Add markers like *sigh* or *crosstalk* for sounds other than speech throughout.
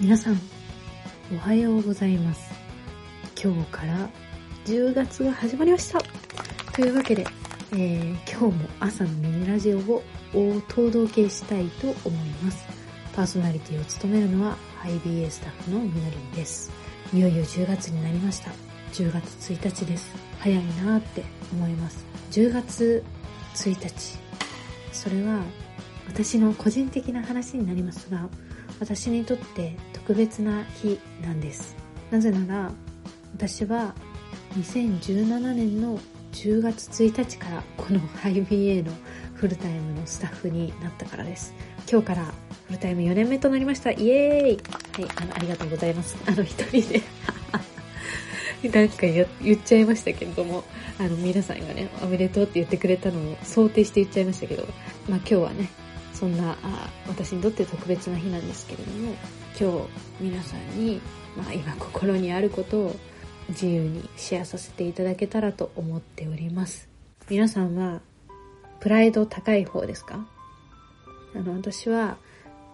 皆さんおはようございます。今日から10月が始まりました。というわけで、えー、今日も朝のミニラジオをお届けしたいと思います。パーソナリティを務めるのはハイ BA スタッフのみのりんです。いよいよ10月になりました。10月1日です。早いなって思います。10月1日。それは私の個人的な話になりますが私にとって特別な日なんです。なぜなら私は2017年の10月1日からこのハイ BA のフルタイムのスタッフになったからです。今日からフルタイム4年目となりました。イエーイ！はいあのありがとうございます。*laughs* あの一人で。*laughs* なんか言っちゃいましたけれどもあの皆さんがねおめでとうって言ってくれたのを想定して言っちゃいましたけどまあ今日はねそんなあ私にとって特別な日なんですけれども今日皆さんに、まあ、今心にあることを自由にシェアさせていただけたらと思っております。皆さんはプライド高い方ですか？あの私は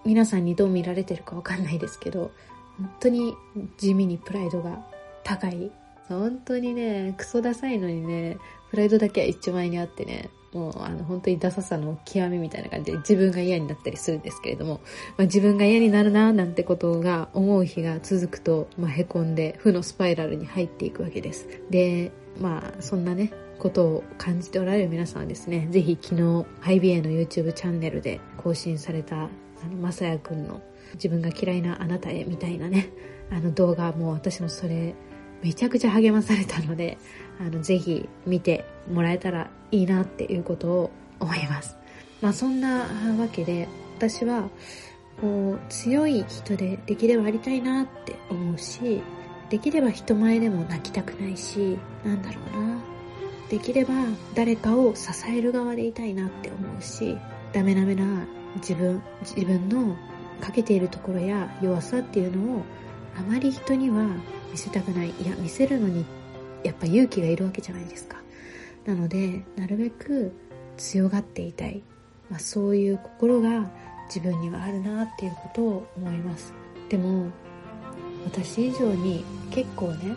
皆さんにどう見られてるかわかんないですけど本当に地味にプライドが高い。本当にねクソダサいのにねプライドだけは一丁前にあってねもうあの本当にダサさの極みみたいな感じで自分が嫌になったりするんですけれども、まあ、自分が嫌になるななんてことが思う日が続くと、まあ、へこんで負のスパイラルに入っていくわけです。で、まあそんなね、ことを感じておられる皆さんはですね、ぜひ昨日 IBA の YouTube チャンネルで更新されたあの、まさやくんの自分が嫌いなあなたへみたいなね、あの動画も私もそれめちゃくちゃ励まされたので、あの、ぜひ見てもらえたらいいなっていうことを思います。まあそんなわけで、私は、こう、強い人でできればありたいなって思うし、できれば人前でも泣きたくないし、なんだろうな。できれば誰かを支える側でいたいなって思うし、ダメダメな自分、自分のかけているところや弱さっていうのをあまり人には見せたくない。いや、見せるのにやっぱ勇気がいるわけじゃないですか。なので、なるべく強がっていたい。まあ、そういう心が自分にはあるなっていうことを思います。でも、私以上に結構ね、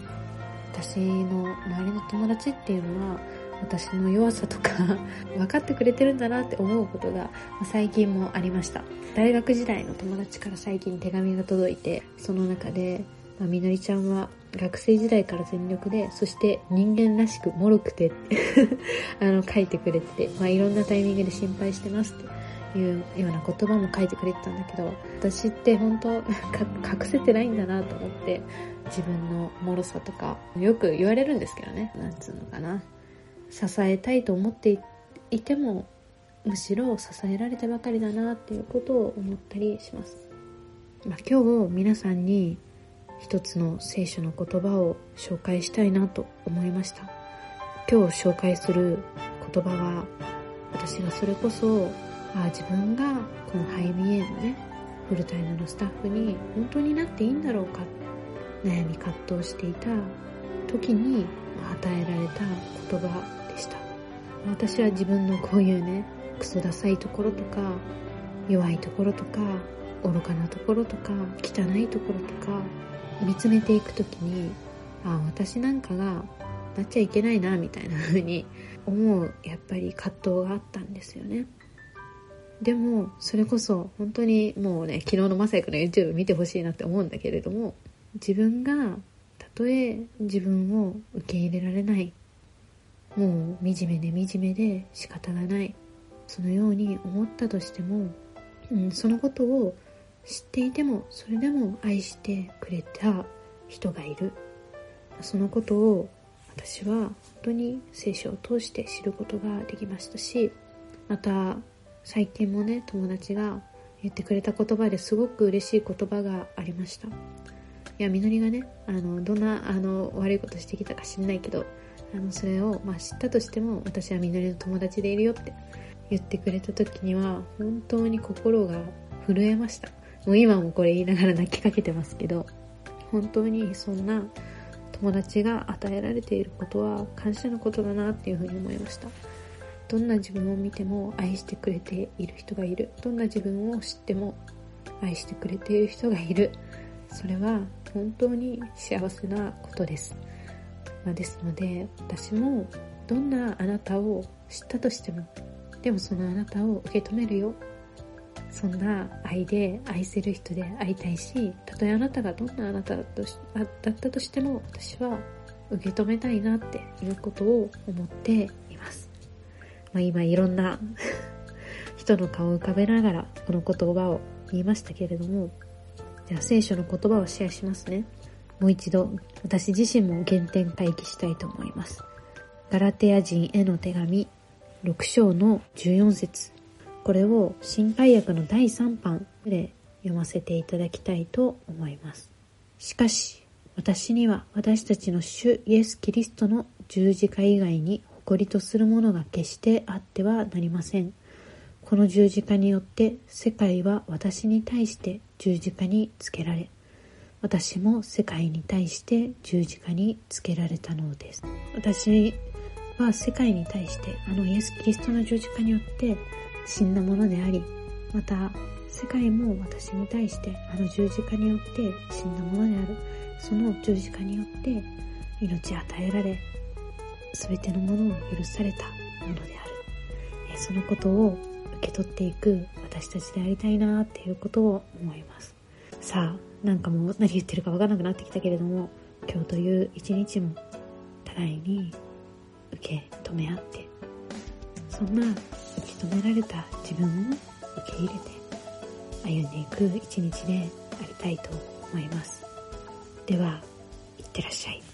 私の周りの友達っていうのは、私の弱さとか *laughs* 分かってくれてるんだなって思うことが最近もありました大学時代の友達から最近手紙が届いてその中でまあ、みのりちゃんは学生時代から全力で、そして人間らしく脆くて *laughs* あの、書いてくれてて、まあ、いろんなタイミングで心配してますっていうような言葉も書いてくれてたんだけど、私って本当 *laughs* 隠せてないんだなと思って、自分の脆さとか、よく言われるんですけどね、なんつうのかな。支えたいと思っていても、むしろ支えられてばかりだなっていうことを思ったりします。まあ、今日皆さんに一つの聖書の言葉を紹介したいなと思いました。今日紹介する言葉は、私がそれこそ、あ自分がこのハイミエのね、フルタイムのスタッフに本当になっていいんだろうか、悩み葛藤していた時に与えられた言葉でした。私は自分のこういうね、クソダサいところとか、弱いところとか、愚かなところとか、汚いところとか、見つめていく時にああ私なんかがなっちゃいけないなみたいな風に思うやっぱり葛藤があったんですよね。でもそれこそ本当にもうね昨日のまさやくの YouTube 見てほしいなって思うんだけれども自分がたとえ自分を受け入れられないもう惨めで惨めで仕方がないそのように思ったとしても、うん、そのことを知っていてもそれでも愛してくれた人がいる。そのことを私は本当に聖書を通して知ることができましたしまた最近もね友達が言ってくれた言葉ですごく嬉しい言葉がありました。いやみのりがねあのどんなあの悪いことしてきたか知んないけどあのそれを、まあ、知ったとしても私はみのりの友達でいるよって言ってくれた時には本当に心が震えました。もう今もこれ言いながら泣きかけてますけど、本当にそんな友達が与えられていることは感謝のことだなっていうふうに思いました。どんな自分を見ても愛してくれている人がいる。どんな自分を知っても愛してくれている人がいる。それは本当に幸せなことです。まあ、ですので、私もどんなあなたを知ったとしても、でもそのあなたを受け止めるよ。そんな愛で愛せる人で会いたいし、たとえあなたがどんなあなただったとしても、私は受け止めたいなっていうことを思っています。まあ、今いろんな *laughs* 人の顔を浮かべながらこの言葉を言いましたけれども、じゃあ聖書の言葉をシェアしますね。もう一度私自身も原点回帰したいと思います。ガラテヤ人への手紙6章の14節これを新海訳の第3版で読ませていただきたいと思います。しかし、私には私たちの主イエス・キリストの十字架以外に誇りとするものが決してあってはなりません。この十字架によって世界は私に対して十字架につけられ、私も世界に対して十字架につけられたのです。私は世界に対してあのイエス・キリストの十字架によって死んだものであり、また世界も私に対してあの十字架によって死んだものである。その十字架によって命与えられ、全てのものを許されたものである。そのことを受け取っていく私たちでありたいなっていうことを思います。さあ、なんかもう何言ってるかわからなくなってきたけれども、今日という一日も互いに受け止め合って、そんな求められた自分を受け入れて歩んでいく一日でありたいと思います。では、いってらっしゃい。